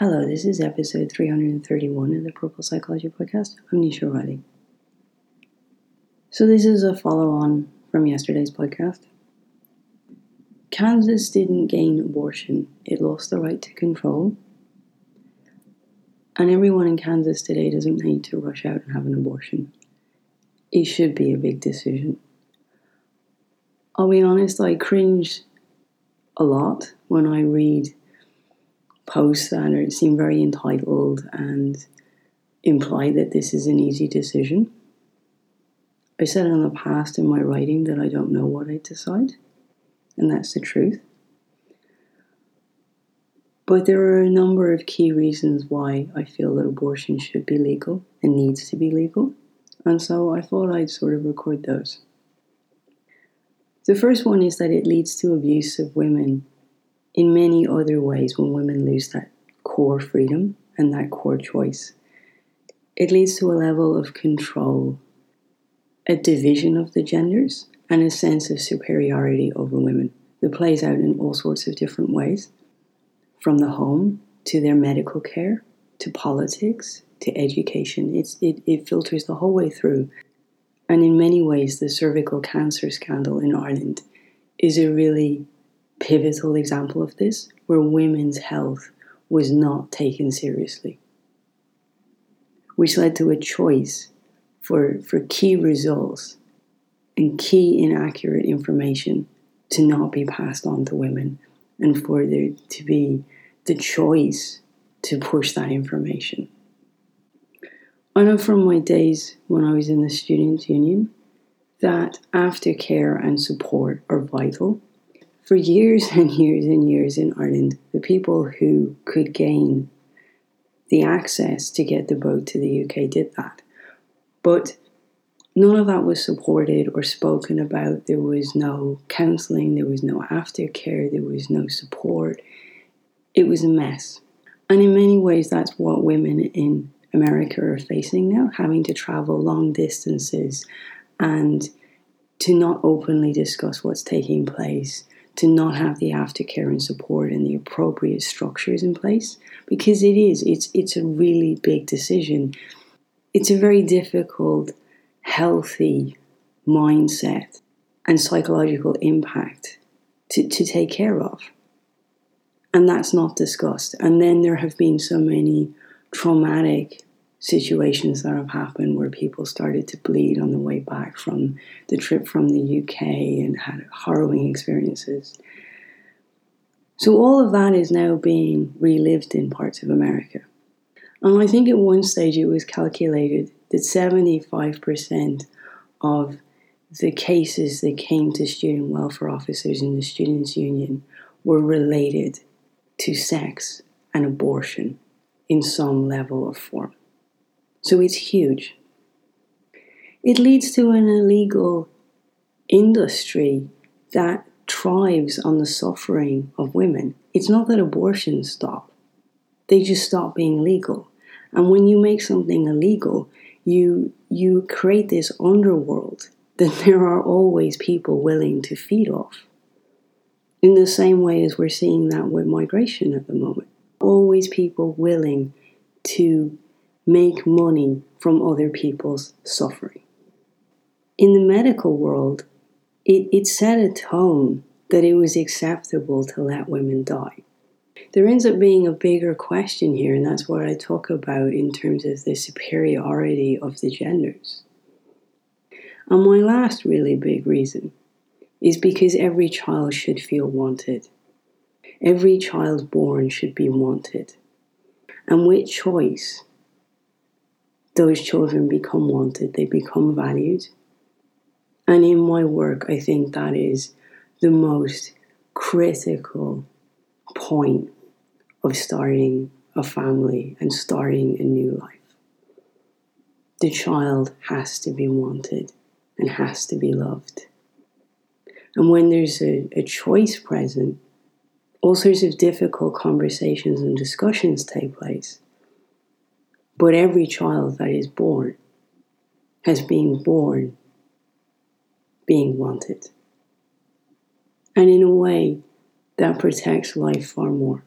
Hello, this is episode 331 of the Purple Psychology Podcast. I'm Nisha Riley. So, this is a follow on from yesterday's podcast. Kansas didn't gain abortion, it lost the right to control. And everyone in Kansas today doesn't need to rush out and have an abortion. It should be a big decision. I'll be honest, I cringe a lot when I read posts that seem very entitled and imply that this is an easy decision. I said in the past in my writing that I don't know what I decide, and that's the truth. But there are a number of key reasons why I feel that abortion should be legal and needs to be legal, and so I thought I'd sort of record those. The first one is that it leads to abuse of women in many other ways when women lose that core freedom and that core choice. It leads to a level of control, a division of the genders, and a sense of superiority over women that plays out in all sorts of different ways from the home to their medical care to politics to education. It's, it, it filters the whole way through. And in many ways, the cervical cancer scandal in Ireland is a really pivotal example of this, where women's health was not taken seriously, which led to a choice for, for key results and key inaccurate information to not be passed on to women and for there to be the choice to push that information. I know from my days when I was in the Students' Union that aftercare and support are vital for years and years and years in Ireland, the people who could gain the access to get the boat to the UK did that. But none of that was supported or spoken about. There was no counselling, there was no aftercare, there was no support. It was a mess. And in many ways, that's what women in America are facing now having to travel long distances and to not openly discuss what's taking place to not have the aftercare and support and the appropriate structures in place because it is it's it's a really big decision. It's a very difficult healthy mindset and psychological impact to, to take care of. And that's not discussed. And then there have been so many traumatic situations that have happened where people started to bleed on the way back from the trip from the UK and had harrowing experiences. So, all of that is now being relived in parts of America. And I think at one stage it was calculated that 75% of the cases that came to student welfare officers in the Students' Union were related to sex and abortion in some level or form. So it's huge. It leads to an illegal industry that thrives on the suffering of women. It's not that abortions stop, they just stop being legal. And when you make something illegal, you you create this underworld that there are always people willing to feed off. In the same way as we're seeing that with migration at the moment. Always people willing to make money from other people's suffering. In the medical world, it, it set a tone that it was acceptable to let women die. There ends up being a bigger question here, and that's what I talk about in terms of the superiority of the genders. And my last really big reason is because every child should feel wanted. Every child born should be wanted. And with choice, those children become wanted, they become valued. And in my work, I think that is the most critical point of starting a family and starting a new life. The child has to be wanted and has to be loved. And when there's a, a choice present, all sorts of difficult conversations and discussions take place. But every child that is born has been born being wanted. And in a way, that protects life far more.